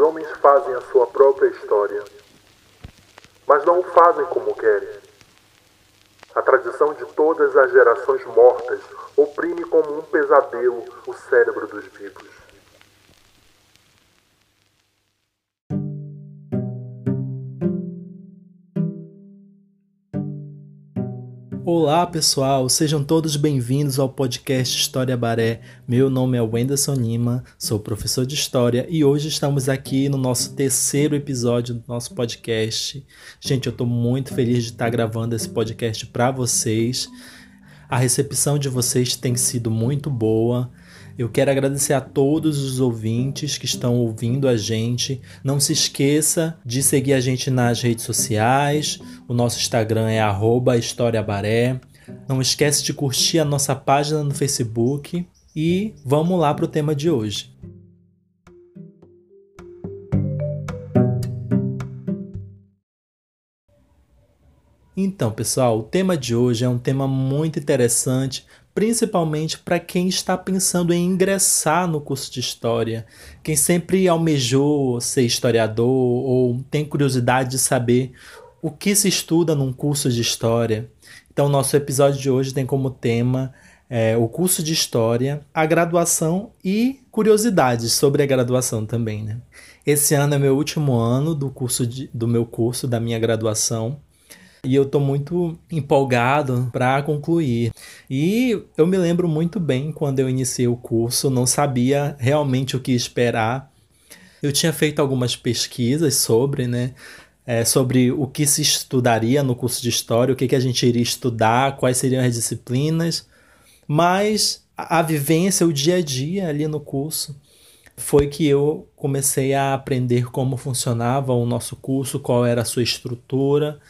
homens fazem a sua própria história, mas não o fazem como querem. A tradição de todas as gerações mortas oprime como um pesadelo o cérebro dos vivos. Olá pessoal, sejam todos bem-vindos ao podcast História Baré. Meu nome é Wenderson Lima, sou professor de História e hoje estamos aqui no nosso terceiro episódio do nosso podcast. Gente, eu estou muito feliz de estar gravando esse podcast para vocês. A recepção de vocês tem sido muito boa. Eu quero agradecer a todos os ouvintes que estão ouvindo a gente. Não se esqueça de seguir a gente nas redes sociais. O nosso Instagram é @historiabaré. Não esquece de curtir a nossa página no Facebook e vamos lá para o tema de hoje. Então, pessoal, o tema de hoje é um tema muito interessante principalmente para quem está pensando em ingressar no curso de história, quem sempre almejou ser historiador ou tem curiosidade de saber o que se estuda num curso de história. Então, nosso episódio de hoje tem como tema é, o curso de história, a graduação e curiosidades sobre a graduação também. Né? Esse ano é meu último ano do curso de, do meu curso, da minha graduação. E eu estou muito empolgado para concluir. E eu me lembro muito bem quando eu iniciei o curso, não sabia realmente o que esperar. Eu tinha feito algumas pesquisas sobre, né? É, sobre o que se estudaria no curso de História, o que, que a gente iria estudar, quais seriam as disciplinas, mas a vivência, o dia a dia ali no curso, foi que eu comecei a aprender como funcionava o nosso curso, qual era a sua estrutura,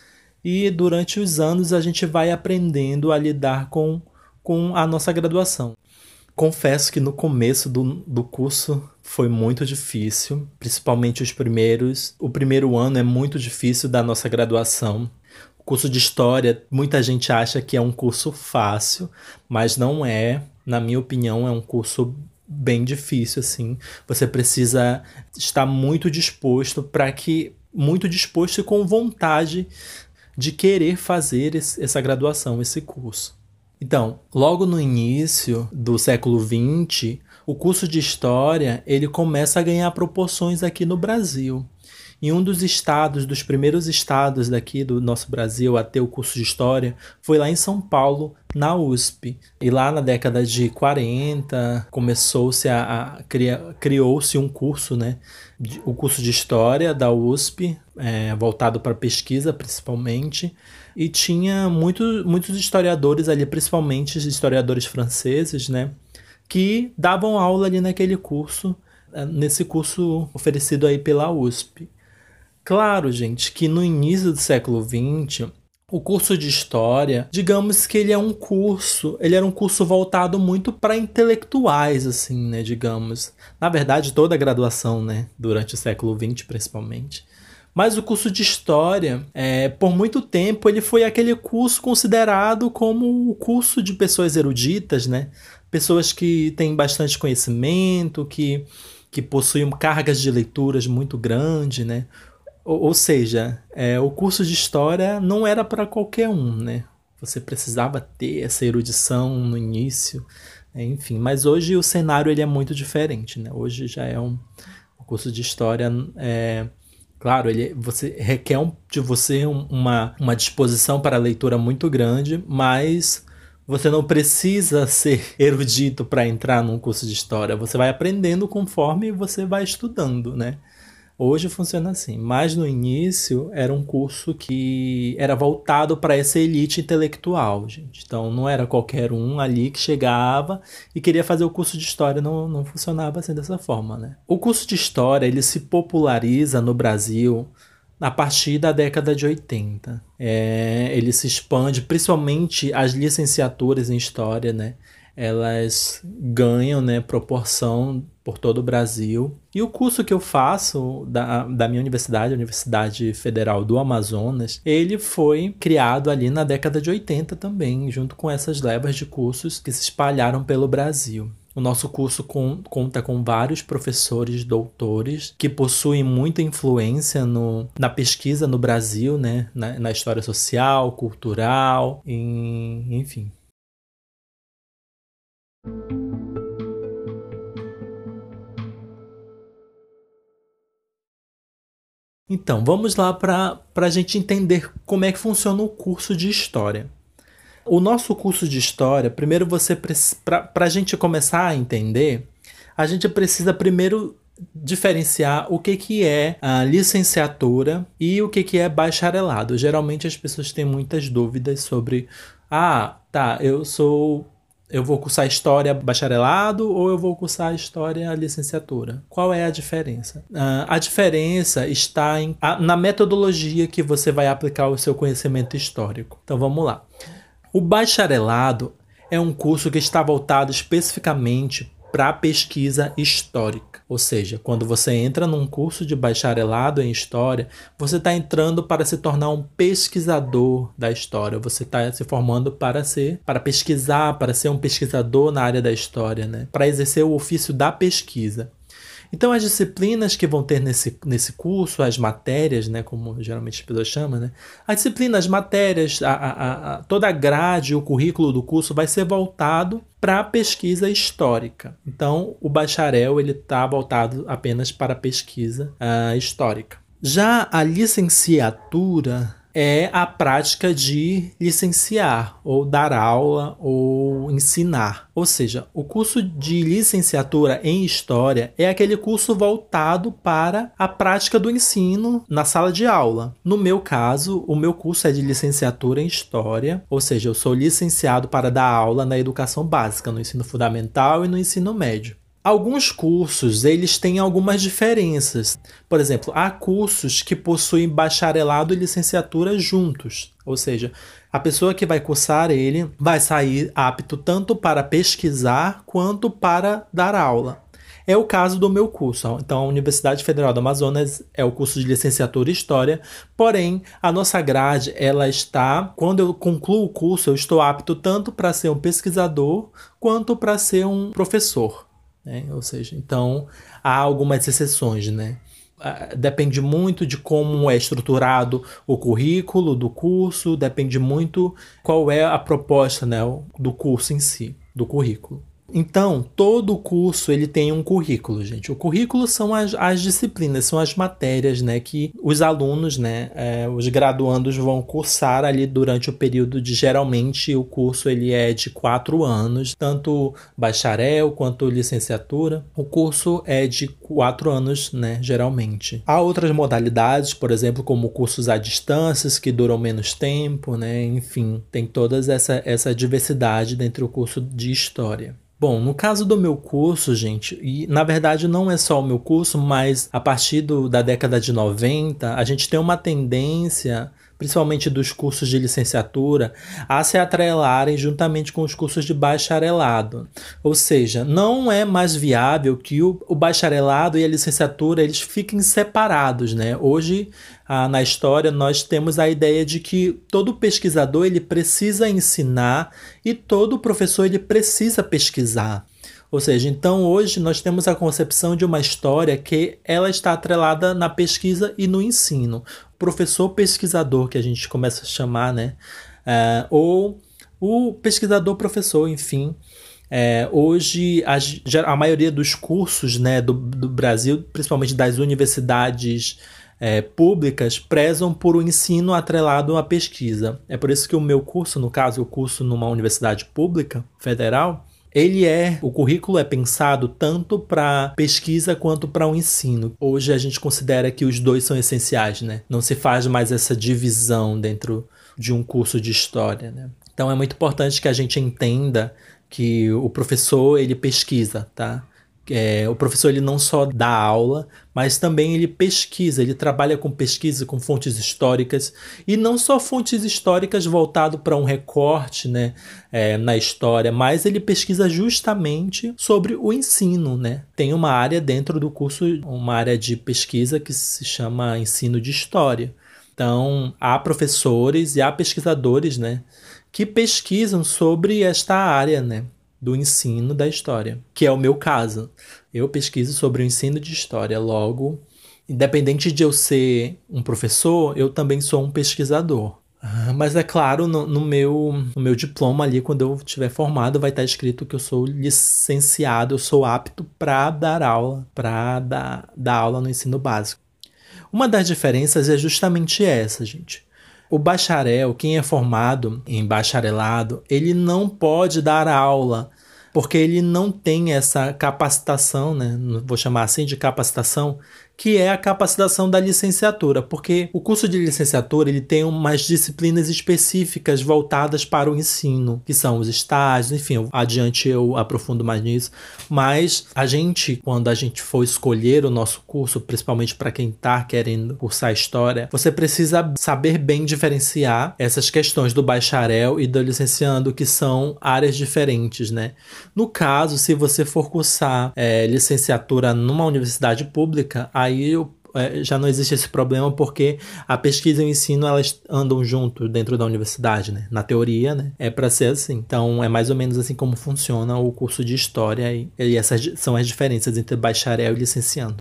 e durante os anos a gente vai aprendendo a lidar com, com a nossa graduação. Confesso que no começo do, do curso foi muito difícil, principalmente os primeiros. O primeiro ano é muito difícil da nossa graduação. O curso de História, muita gente acha que é um curso fácil, mas não é. Na minha opinião, é um curso bem difícil assim. Você precisa estar muito disposto para que muito disposto e com vontade de querer fazer esse, essa graduação, esse curso. Então, logo no início do século XX, o curso de História ele começa a ganhar proporções aqui no Brasil. E um dos estados, dos primeiros estados daqui do nosso Brasil a ter o curso de História, foi lá em São Paulo, na USP. E lá na década de 40, começou-se a, a criou-se um curso, né? O curso de História da USP, é, voltado para pesquisa principalmente. E tinha muito, muitos historiadores ali, principalmente historiadores franceses, né? Que davam aula ali naquele curso, é, nesse curso oferecido aí pela USP. Claro, gente, que no início do século XX, o curso de história, digamos que ele é um curso, ele era um curso voltado muito para intelectuais, assim, né, digamos. Na verdade, toda a graduação, né, durante o século XX, principalmente. Mas o curso de história, é, por muito tempo, ele foi aquele curso considerado como o curso de pessoas eruditas, né? Pessoas que têm bastante conhecimento, que, que possuem cargas de leituras muito grandes, né? Ou, ou seja, é, o curso de história não era para qualquer um, né? Você precisava ter essa erudição no início, né? enfim. Mas hoje o cenário ele é muito diferente, né? Hoje já é um curso de história é, Claro, ele você requer um, de você uma, uma disposição para a leitura muito grande, mas você não precisa ser erudito para entrar num curso de história. Você vai aprendendo conforme você vai estudando, né? Hoje funciona assim, mas no início era um curso que era voltado para essa elite intelectual, gente. Então não era qualquer um ali que chegava e queria fazer o curso de história, não, não funcionava assim dessa forma, né? O curso de história ele se populariza no Brasil a partir da década de 80. É, ele se expande, principalmente as licenciaturas em história, né? Elas ganham né, proporção por todo o Brasil. E o curso que eu faço da, da minha universidade, a Universidade Federal do Amazonas, ele foi criado ali na década de 80 também, junto com essas levas de cursos que se espalharam pelo Brasil. O nosso curso com, conta com vários professores doutores que possuem muita influência no, na pesquisa no Brasil, né? na, na história social, cultural, em, enfim. Então, vamos lá para a gente entender como é que funciona o curso de História. O nosso curso de História, primeiro você para a gente começar a entender, a gente precisa primeiro diferenciar o que, que é a licenciatura e o que, que é bacharelado. Geralmente as pessoas têm muitas dúvidas sobre ah, tá, eu sou eu vou cursar história bacharelado ou eu vou cursar história licenciatura? Qual é a diferença? Uh, a diferença está em, a, na metodologia que você vai aplicar o seu conhecimento histórico. Então vamos lá. O bacharelado é um curso que está voltado especificamente para pesquisa histórica. Ou seja, quando você entra num curso de bacharelado em história, você está entrando para se tornar um pesquisador da história. Você está se formando para ser, para pesquisar, para ser um pesquisador na área da história, né? Para exercer o ofício da pesquisa. Então, as disciplinas que vão ter nesse, nesse curso, as matérias, né, como geralmente as pessoas chamam, né, as disciplinas, as matérias, a, a, a, toda a grade, o currículo do curso vai ser voltado para a pesquisa histórica. Então, o bacharel ele está voltado apenas para a pesquisa uh, histórica. Já a licenciatura é a prática de licenciar, ou dar aula, ou ensinar. Ou seja, o curso de licenciatura em História é aquele curso voltado para a prática do ensino na sala de aula. No meu caso, o meu curso é de licenciatura em História, ou seja, eu sou licenciado para dar aula na educação básica, no ensino fundamental e no ensino médio. Alguns cursos, eles têm algumas diferenças. Por exemplo, há cursos que possuem bacharelado e licenciatura juntos. Ou seja, a pessoa que vai cursar ele vai sair apto tanto para pesquisar quanto para dar aula. É o caso do meu curso. Então, a Universidade Federal do Amazonas é o curso de licenciatura em História, porém, a nossa grade, ela está, quando eu concluo o curso, eu estou apto tanto para ser um pesquisador quanto para ser um professor. Né? Ou seja, então há algumas exceções, né? Ah, depende muito de como é estruturado o currículo do curso, depende muito qual é a proposta né, do curso em si, do currículo. Então, todo curso ele tem um currículo, gente. O currículo são as, as disciplinas, são as matérias, né, que os alunos, né, é, os graduandos vão cursar ali durante o período de, geralmente, o curso ele é de quatro anos, tanto bacharel quanto licenciatura. O curso é de quatro anos, né, geralmente. Há outras modalidades, por exemplo, como cursos à distância, que duram menos tempo, né, enfim, tem toda essa, essa diversidade dentro do curso de História. Bom, no caso do meu curso, gente, e na verdade não é só o meu curso, mas a partir do, da década de 90, a gente tem uma tendência principalmente dos cursos de licenciatura, a se atrelarem juntamente com os cursos de bacharelado. Ou seja, não é mais viável que o, o bacharelado e a licenciatura eles fiquem separados, né? Hoje, ah, na história, nós temos a ideia de que todo pesquisador ele precisa ensinar e todo professor ele precisa pesquisar. Ou seja, então hoje nós temos a concepção de uma história que ela está atrelada na pesquisa e no ensino. Professor pesquisador, que a gente começa a chamar, né? É, ou o pesquisador professor, enfim. É, hoje, a, a, maioria dos cursos né, do, do Brasil, principalmente das universidades é, públicas, prezam por um ensino atrelado à pesquisa. É por isso que o meu curso, no caso, o curso numa universidade pública federal, ele é, o currículo é pensado tanto para pesquisa quanto para o um ensino. Hoje a gente considera que os dois são essenciais, né? Não se faz mais essa divisão dentro de um curso de história, né? Então é muito importante que a gente entenda que o professor ele pesquisa, tá? É, o professor ele não só dá aula, mas também ele pesquisa, ele trabalha com pesquisa, com fontes históricas, e não só fontes históricas voltado para um recorte né, é, na história, mas ele pesquisa justamente sobre o ensino. Né? Tem uma área dentro do curso, uma área de pesquisa que se chama ensino de história. Então, há professores e há pesquisadores né, que pesquisam sobre esta área, né? Do ensino da história, que é o meu caso. Eu pesquiso sobre o ensino de história, logo, independente de eu ser um professor, eu também sou um pesquisador. Ah, mas é claro, no, no, meu, no meu diploma ali, quando eu estiver formado, vai estar escrito que eu sou licenciado, eu sou apto para dar aula, para dar, dar aula no ensino básico. Uma das diferenças é justamente essa, gente. O bacharel, quem é formado em bacharelado, ele não pode dar aula, porque ele não tem essa capacitação, né? Vou chamar assim de capacitação, que é a capacitação da licenciatura, porque o curso de licenciatura ele tem umas disciplinas específicas voltadas para o ensino, que são os estágios, enfim, adiante eu aprofundo mais nisso, mas a gente, quando a gente for escolher o nosso curso, principalmente para quem está querendo cursar história, você precisa saber bem diferenciar essas questões do bacharel e do licenciando, que são áreas diferentes, né? No caso, se você for cursar é, licenciatura numa universidade pública, aí aí eu, é, já não existe esse problema porque a pesquisa e o ensino elas andam junto dentro da universidade, né? Na teoria, né? É para ser assim. Então é mais ou menos assim como funciona o curso de história e, e essas são as diferenças entre bacharel e licenciando.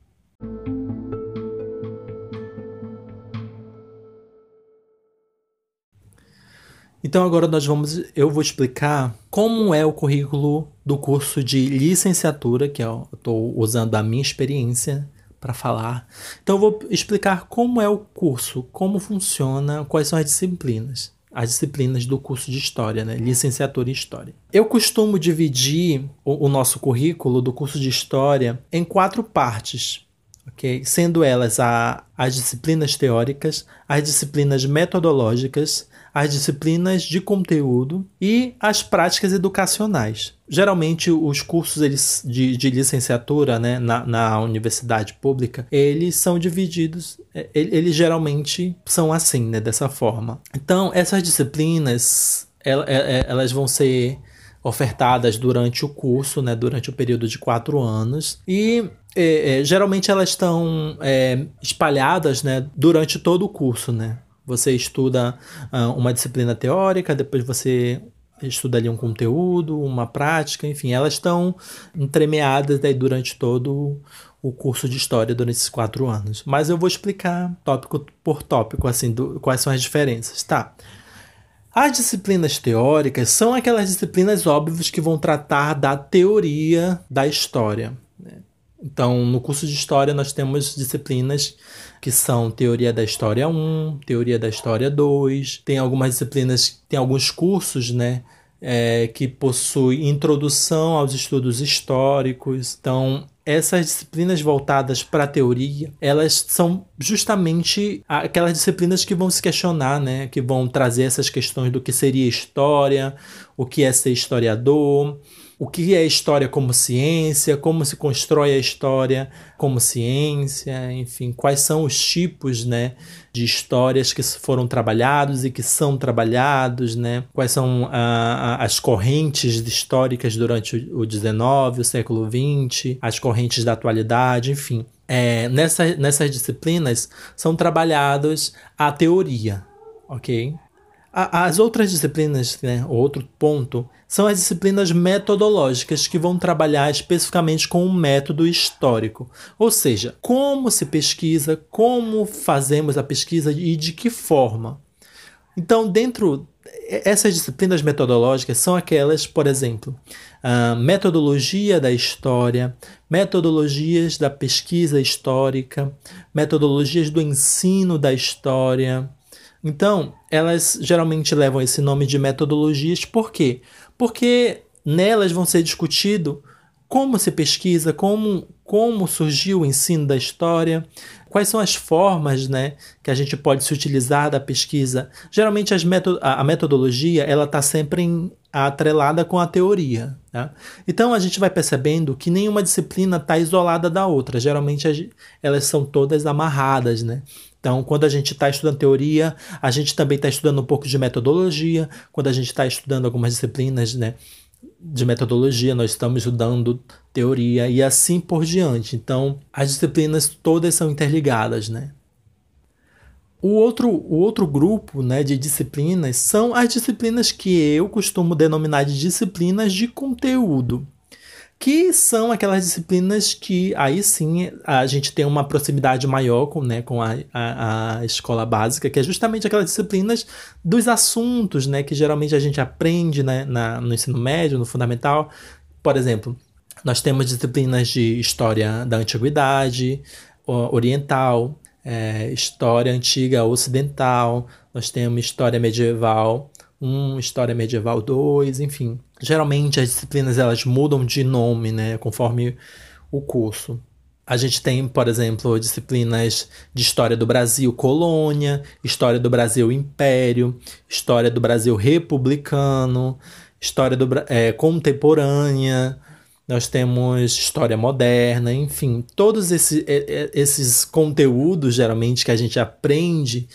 Então agora nós vamos, eu vou explicar como é o currículo do curso de licenciatura, que eu estou usando a minha experiência para falar. Então eu vou explicar como é o curso, como funciona, quais são as disciplinas. As disciplinas do curso de História, né? licenciatura em História. Eu costumo dividir o, o nosso currículo do curso de História em quatro partes. Okay? Sendo elas a, as disciplinas teóricas, as disciplinas metodológicas, as disciplinas de conteúdo e as práticas educacionais. Geralmente, os cursos eles, de, de licenciatura né, na, na universidade pública, eles são divididos, é, eles geralmente são assim, né, dessa forma. Então, essas disciplinas, é, é, elas vão ser ofertadas durante o curso, né, durante o período de quatro anos. E é, é, geralmente elas estão é, espalhadas né, durante todo o curso. Né? Você estuda uh, uma disciplina teórica, depois você estuda ali um conteúdo, uma prática, enfim, elas estão entremeadas aí durante todo o curso de história durante esses quatro anos. Mas eu vou explicar tópico por tópico, assim, do, quais são as diferenças, tá? As disciplinas teóricas são aquelas disciplinas óbvias que vão tratar da teoria da história. Então, no curso de História, nós temos disciplinas que são Teoria da História 1, Teoria da História 2, tem algumas disciplinas, tem alguns cursos, né? É, que possuem introdução aos estudos históricos. Então, essas disciplinas voltadas para a teoria, elas são justamente aquelas disciplinas que vão se questionar, né? que vão trazer essas questões do que seria história, o que é ser historiador, o que é história como ciência, como se constrói a história como ciência, enfim, quais são os tipos, né, de histórias que foram trabalhados e que são trabalhados, né, quais são ah, ah as correntes históricas durante o, XIX, 19, o século XX, as correntes da atualidade, enfim. É, nessa, nessas disciplinas são trabalhados a teoria, ok? As outras disciplinas, né, outro ponto, são as disciplinas metodológicas que vão trabalhar especificamente com um método histórico, ou seja, como se pesquisa, como fazemos a pesquisa e de que forma. Então, dentro essas disciplinas metodológicas são aquelas, por exemplo, a metodologia da história, metodologias da pesquisa histórica, metodologias do ensino da história, então, elas geralmente levam esse nome de metodologias, por quê? Porque nelas vão ser discutido como se pesquisa, como, como surgiu o ensino da história, quais são as formas né, que a gente pode se utilizar da pesquisa. Geralmente as a metodologia ela está sempre em, atrelada com a teoria. Tá? Então a gente vai percebendo que nenhuma disciplina está isolada da outra. Geralmente elas são todas amarradas. Né? Então, quando a gente está estudando teoria, a gente também está estudando um pouco de metodologia. Quando a gente está estudando algumas disciplinas né, de metodologia, nós estamos estudando teoria e assim por diante. Então, as disciplinas todas são interligadas, né? O outro, o outro grupo né, de disciplinas são as disciplinas que eu costumo denominar de disciplinas de conteúdo que são aquelas disciplinas que aí sim a gente tem uma proximidade maior com, né, com a, a, a, escola básica, que é justamente aquelas disciplinas dos assuntos né, que geralmente a gente aprende né, na, no ensino médio, no fundamental. Por exemplo, nós temos disciplinas de história da antiguidade, oriental, é, história antiga ocidental, nós temos história medieval, um, história medieval 2, enfim. Geralmente as disciplinas elas mudam de nome, né, conforme o curso. A gente tem, por exemplo, disciplinas de História do Brasil Colônia, História do Brasil Império, História do Brasil Republicano, História do, é, Contemporânea, nós temos História Moderna, enfim, todos esse, esses conteúdos, geralmente, que a gente aprende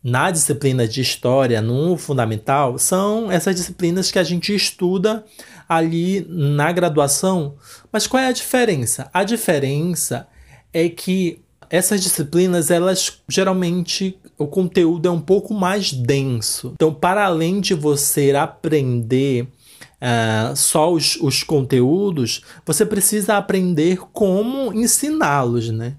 na disciplina de história, no fundamental, são essas disciplinas que a gente estuda ali na graduação. Mas qual é a diferença? A diferença é que essas disciplinas, elas geralmente o conteúdo é um pouco mais denso. Então, para além de você aprender uh, só os, os conteúdos, você precisa aprender como ensiná-los, né?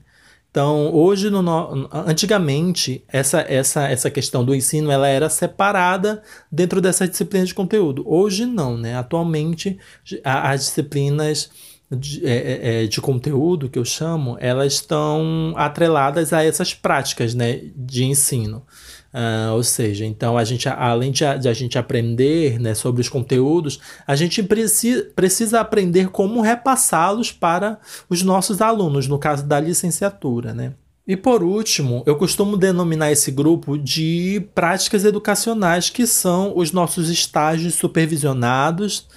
Então, hoje, no, antigamente, essa, essa, essa questão do ensino ela era separada dentro dessas disciplinas de conteúdo. Hoje, não, né? Atualmente, as disciplinas de, é, é, é, de conteúdo, que eu chamo, elas estão atreladas a essas práticas né, de ensino. Uh, ou seja, então a gente, além de a, de a, gente aprender né, sobre os conteúdos, a gente precisa, precisa aprender como repassá-los para os nossos alunos, no caso da licenciatura. Né? E por último, eu costumo denominar esse grupo de práticas educacionais, que são os nossos estágios supervisionados,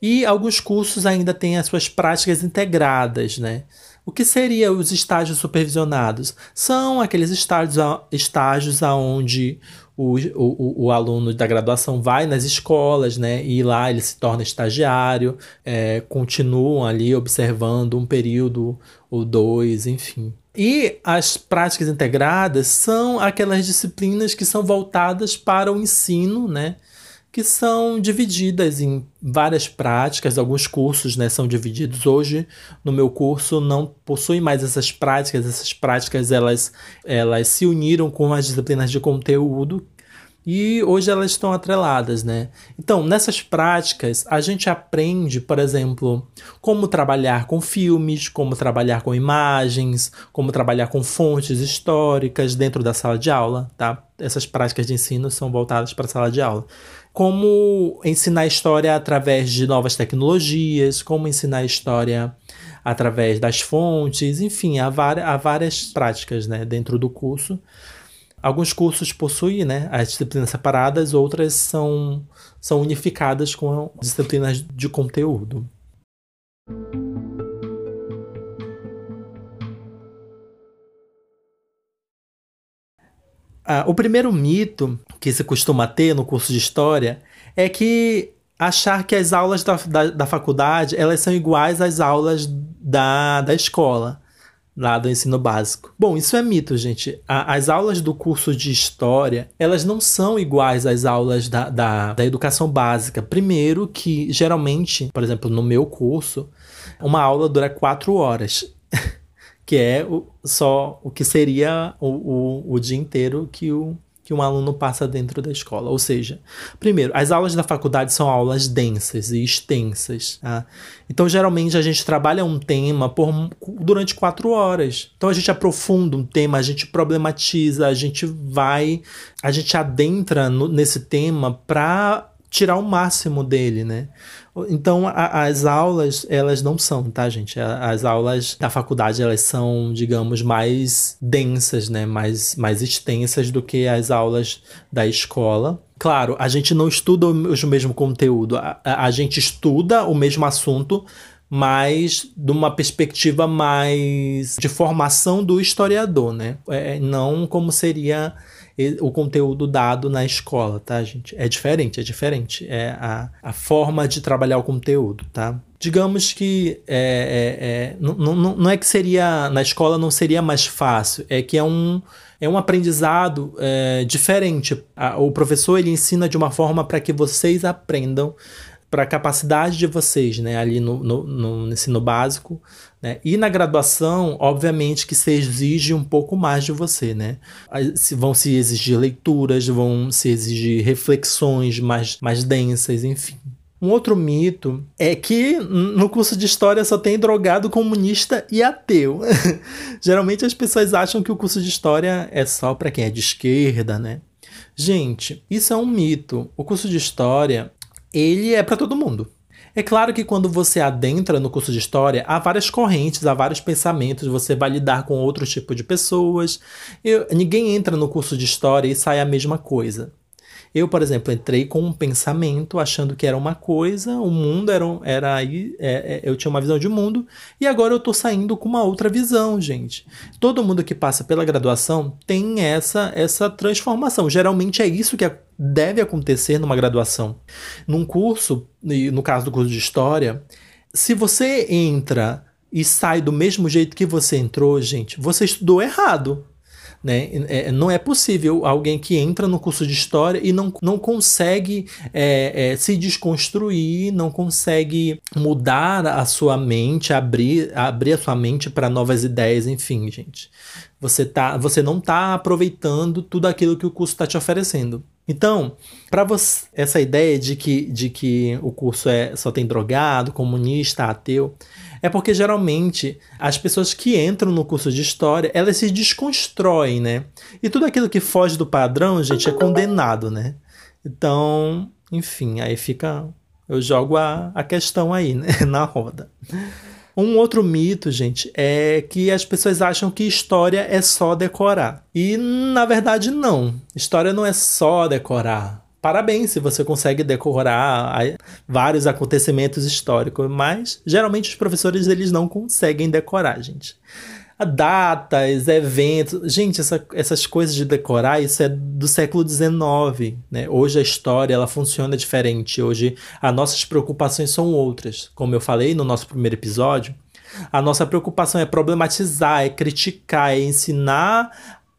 e alguns cursos ainda têm as suas práticas integradas, né? O que seriam os estágios supervisionados? São aqueles estágios, estágios onde o, o, o, aluno da graduação vai nas escolas, né? E lá ele se torna estagiário, é, continuam ali observando um período ou dois, enfim. E as práticas integradas são aquelas disciplinas que são voltadas para o ensino, né? Que são divididas em várias práticas, alguns cursos né, são divididos. Hoje, no meu curso, não possui mais essas práticas, essas práticas elas, elas se uniram com as disciplinas de conteúdo e hoje elas estão atreladas, né? Então, nessas práticas, a gente aprende, por exemplo, como trabalhar com filmes, como trabalhar com imagens, como trabalhar com fontes históricas dentro da sala de aula, tá? Essas práticas de ensino são voltadas para a sala de aula como ensinar história através de novas tecnologias, como ensinar história através das fontes, enfim, há, há várias práticas né, dentro do curso. Alguns cursos possuem né, as disciplinas separadas, outras são, são unificadas com disciplinas de conteúdo. Ah, o primeiro mito que se costuma ter no curso de história é que achar que as aulas da, da, da faculdade elas são iguais às aulas da, da escola, lá do ensino básico. Bom, isso é mito, gente. A, as aulas do curso de história elas não são iguais às aulas da, da, da educação básica. Primeiro que, geralmente, por exemplo, no meu curso, uma aula dura quatro horas. Que é o, só o que seria o, o, o dia inteiro que o que um aluno passa dentro da escola. Ou seja, primeiro, as aulas da faculdade são aulas densas e extensas. Tá? Então, geralmente, a gente trabalha um tema por, durante quatro horas. Então, a gente aprofunda um tema, a gente problematiza, a gente vai, a gente adentra no, nesse tema para tirar o máximo dele, né? Então, a, as aulas, elas não são, tá, gente? As aulas da faculdade, elas são, digamos, mais densas, né? Mais, mais extensas do que as aulas da escola. Claro, a gente não estuda o mesmo conteúdo, a, a gente estuda o mesmo assunto, mas de uma perspectiva mais de formação do historiador, né? É, não como seria o conteúdo dado na escola, tá, gente? É diferente, é diferente. É a, a forma de trabalhar o conteúdo, tá? Digamos que é, é, é não, não, não é que seria na escola não seria mais fácil, é que é um é um aprendizado é, diferente. O professor ele ensina de uma forma para que vocês aprendam para a capacidade de vocês, né, ali no, no, no ensino básico, né, e na graduação, obviamente que se exige um pouco mais de você, né, vão se exigir leituras, vão se exigir reflexões mais, mais densas, enfim. Um outro mito é que no curso de história só tem drogado comunista e ateu. Geralmente as pessoas acham que o curso de história é só para quem é de esquerda, né? Gente, isso é um mito. O curso de história, ele é para todo mundo. É claro que quando você adentra no curso de história, há várias correntes, há vários pensamentos, você vai lidar com outro tipo de pessoas. Eu, ninguém entra no curso de história e sai a mesma coisa. Eu, por exemplo, entrei com um pensamento achando que era uma coisa, o mundo era, era aí, é, é, eu tinha uma visão de mundo, e agora eu tô saindo com uma outra visão, gente. Todo mundo que passa pela graduação tem essa, essa transformação. Geralmente é isso que deve acontecer numa graduação. Num curso, no caso do curso de História, se você entra e sai do mesmo jeito que você entrou, gente, você estudou errado. Né? É, não é possível alguém que entra no curso de história e não, não consegue é, é, se desconstruir, não consegue mudar a sua mente, abrir, abrir a sua mente para novas ideias, enfim, gente. Você, tá, você não está aproveitando tudo aquilo que o curso está te oferecendo. Então, para você essa ideia de que, de que o curso é só tem drogado, comunista, ateu, é porque geralmente as pessoas que entram no curso de história, elas se desconstroem, né? E tudo aquilo que foge do padrão, gente, é condenado, né? Então, enfim, aí fica eu jogo a, a questão aí, né, na roda. Um outro mito, gente, é que as pessoas acham que história é só decorar. E na verdade não. História não é só decorar. Parabéns se você consegue decorar vários acontecimentos históricos, mas geralmente os professores eles não conseguem decorar, gente datas, eventos. Gente, essa, essas coisas de decorar, isso é do século XIX. Né? Hoje a história ela funciona diferente. Hoje as nossas preocupações são outras. Como eu falei no nosso primeiro episódio, a nossa preocupação é problematizar, é criticar, é ensinar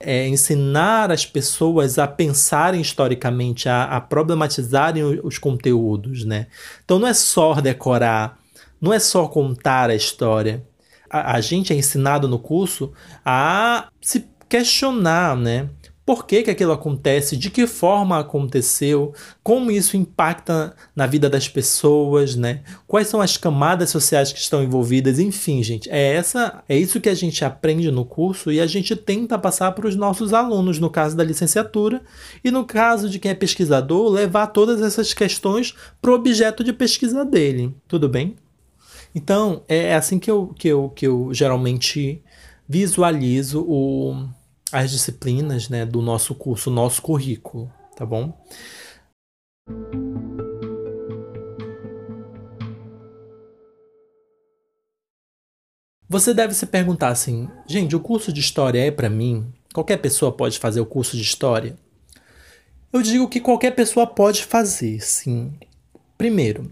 é, ensinar as pessoas a pensarem historicamente, a, a problematizarem os conteúdos, né? Então não é só decorar, não é só contar a história, a, a gente é ensinado no curso a se questionar, né? Por que, que aquilo acontece? De que forma aconteceu? Como isso impacta na vida das pessoas, né? Quais são as camadas sociais que estão envolvidas? Enfim, gente, é essa, é isso que a gente aprende no curso e a gente tenta passar para os nossos alunos, no caso da licenciatura, e no caso de quem é pesquisador, levar todas essas questões para o objeto de pesquisa dele. Tudo bem? Então, é, assim que eu, que eu, que eu geralmente visualizo o, as disciplinas né, do nosso curso, nosso currículo, tá bom? Você deve se perguntar assim, gente, o curso de história é para mim? Qualquer pessoa pode fazer o curso de história? Eu digo que qualquer pessoa pode fazer, sim. Primeiro,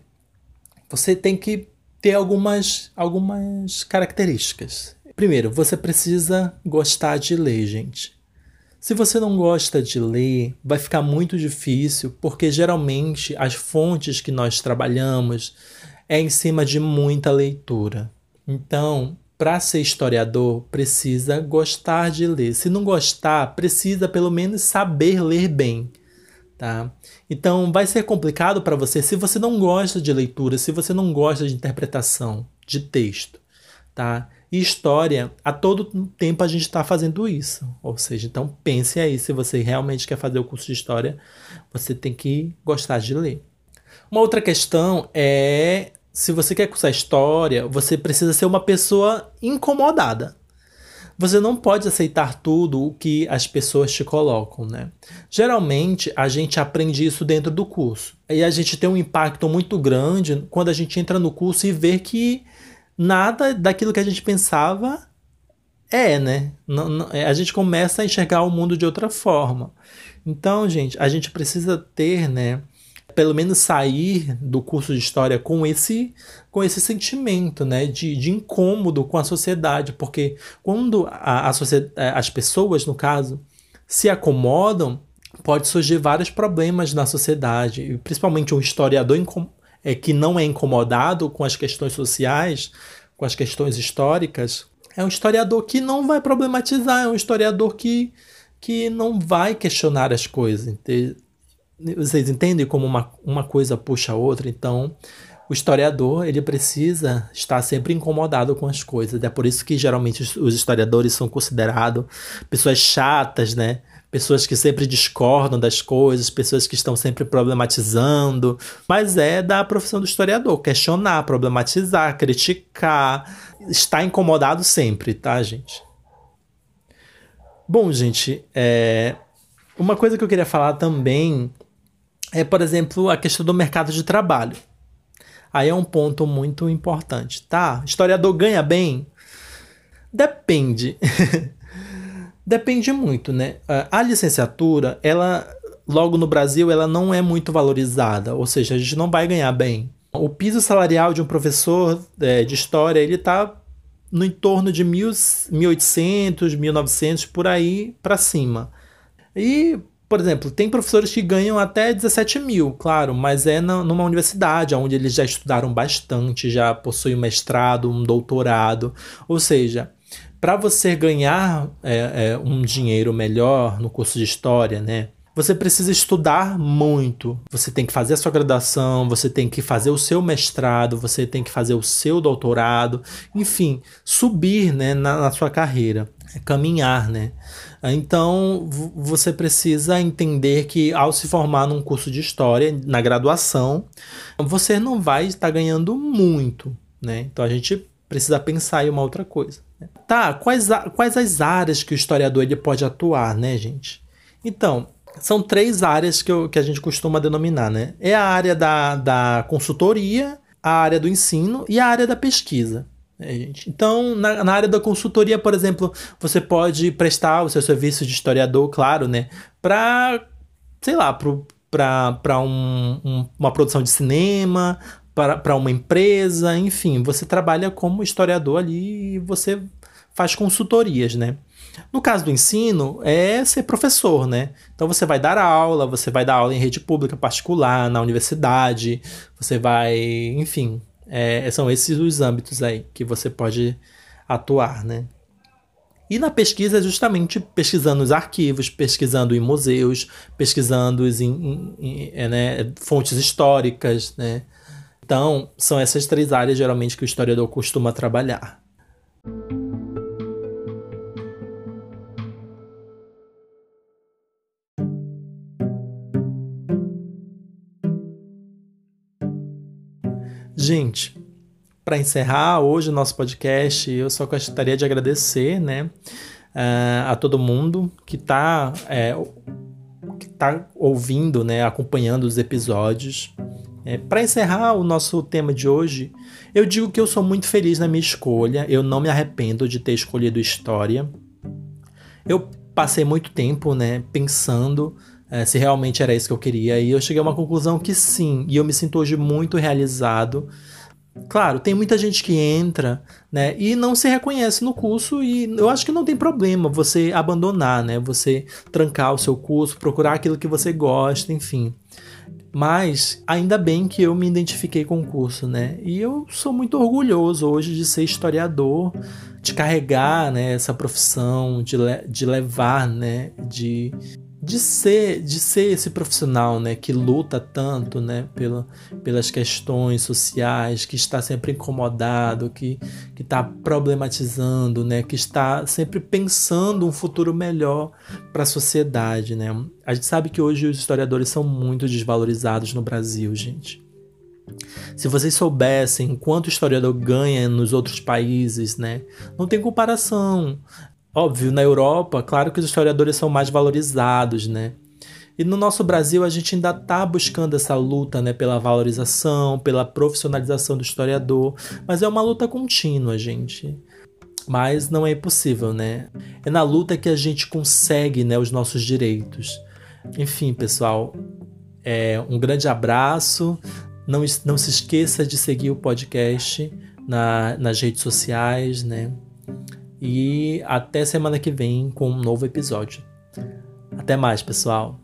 você tem que ter algumas, algumas características. Primeiro, você precisa gostar de ler, gente. Se você não gosta de ler, vai ficar muito difícil, porque geralmente as fontes que nós trabalhamos é em cima de muita leitura. Então, para ser historiador, precisa gostar de ler. Se não gostar, precisa pelo menos saber ler bem tá? Então vai ser complicado para você se você não gosta de leitura, se você não gosta de interpretação de texto, tá? E história, a todo tempo a gente está fazendo isso. Ou seja, então pense aí se você realmente quer fazer o curso de história, você tem que gostar de ler. Uma outra questão é se você quer cursar história, você precisa ser uma pessoa incomodada você não pode aceitar tudo o que as pessoas te colocam, né? Geralmente a gente aprende isso dentro do curso. E a gente tem um impacto muito grande quando a gente entra no curso e vê que nada daquilo que a gente pensava é, né? Não, não, é, a gente começa a enxergar o mundo de outra forma. Então, gente, a gente precisa ter, né? pelo menos sair do curso de história com esse com esse sentimento né, de, de incômodo com a sociedade, porque quando a, a sociedade, as pessoas, no caso, se acomodam, pode surgir vários problemas na sociedade, principalmente um historiador é, que não é incomodado com as questões sociais, com as questões históricas, é um historiador que não vai problematizar, é um historiador que, que não vai questionar as coisas. Vocês entendem como uma, uma coisa puxa a outra? Então, o historiador ele precisa estar sempre incomodado com as coisas. É por isso que geralmente os historiadores são considerados pessoas chatas, né? Pessoas que sempre discordam das coisas, pessoas que estão sempre problematizando. Mas é da profissão do historiador questionar, problematizar, criticar, estar incomodado sempre, tá, gente? Bom, gente, é... uma coisa que eu queria falar também é, por exemplo, a questão do mercado de trabalho. Aí é um ponto muito importante, tá? Historiador ganha bem? Depende. Depende muito, né? A licenciatura, ela logo no Brasil, ela não é muito valorizada, ou seja, a gente não vai ganhar bem. O piso salarial de um professor é, de história, ele está no entorno de 1.800, 1.900, por aí para cima. E por exemplo, tem professores que ganham até 17 mil, claro, mas é na, numa universidade onde eles já estudaram bastante, já possuem um mestrado, um doutorado. Ou seja, para você ganhar é, é, um dinheiro melhor no curso de história, né? Você precisa estudar muito. Você tem que fazer a sua graduação, você tem que fazer o seu mestrado, você tem que fazer o seu doutorado, enfim, subir né, na, na sua carreira, é caminhar, né? Então, você precisa entender que ao se formar num curso de história, na graduação, você não vai estar ganhando muito, né? Então, a gente precisa pensar em uma outra coisa. Né? Tá, quais, quais as áreas que o historiador ele pode atuar, né, gente? Então, são três áreas que, eu, que a gente costuma denominar, né? É a área da, da consultoria, a área do ensino e a área da pesquisa. É, gente. Então, na, na, área da consultoria, por exemplo, você pode prestar o seu serviço de historiador, claro, né? Para, sei lá, para um, um, uma produção de cinema, para uma empresa, enfim, você trabalha como historiador ali e você faz consultorias, né? No caso do ensino, é ser professor, né? Então você vai dar aula, você vai dar aula em rede pública particular, na universidade, você vai, enfim, é, são esses os âmbitos aí que você pode atuar, né? E na pesquisa é justamente pesquisando os arquivos, pesquisando em museus, pesquisando em, em, em é, né, fontes históricas, né? Então, são essas três áreas geralmente que o historiador costuma trabalhar. Gente, para encerrar hoje o nosso podcast, eu só gostaria de agradecer, né, uh, a todo mundo que está é, que tá ouvindo, né, acompanhando os episódios. É, para encerrar o nosso tema de hoje, eu digo que eu sou muito feliz na minha escolha. Eu não me arrependo de ter escolhido história. Eu passei muito tempo, né, pensando é, se realmente era isso que eu queria. E eu cheguei a uma conclusão que sim, e eu me sinto hoje muito realizado. Claro, tem muita gente que entra, né, e não se reconhece no curso e eu acho que não tem problema você abandonar, né, você trancar o seu curso, procurar aquilo que você gosta, enfim. Mas ainda bem que eu me identifiquei com o curso, né? E eu sou muito orgulhoso hoje de ser historiador, de carregar né, essa profissão, de, le de levar, né, de de ser de ser esse profissional né que luta tanto né pela, pelas questões sociais que está sempre incomodado que que está problematizando né que está sempre pensando um futuro melhor para a sociedade né a gente sabe que hoje os historiadores são muito desvalorizados no Brasil gente se vocês soubessem quanto o historiador ganha nos outros países, né? Não tem comparação. Óbvio, na Europa, claro que os historiadores são mais valorizados, né? E no nosso Brasil a gente ainda está buscando essa luta né, pela valorização, pela profissionalização do historiador, mas é uma luta contínua, gente. Mas não é impossível, né? É na luta que a gente consegue né, os nossos direitos. Enfim, pessoal, é, um grande abraço. Não, não se esqueça de seguir o podcast na, nas redes sociais, né? E até semana que vem com um novo episódio. Até mais, pessoal!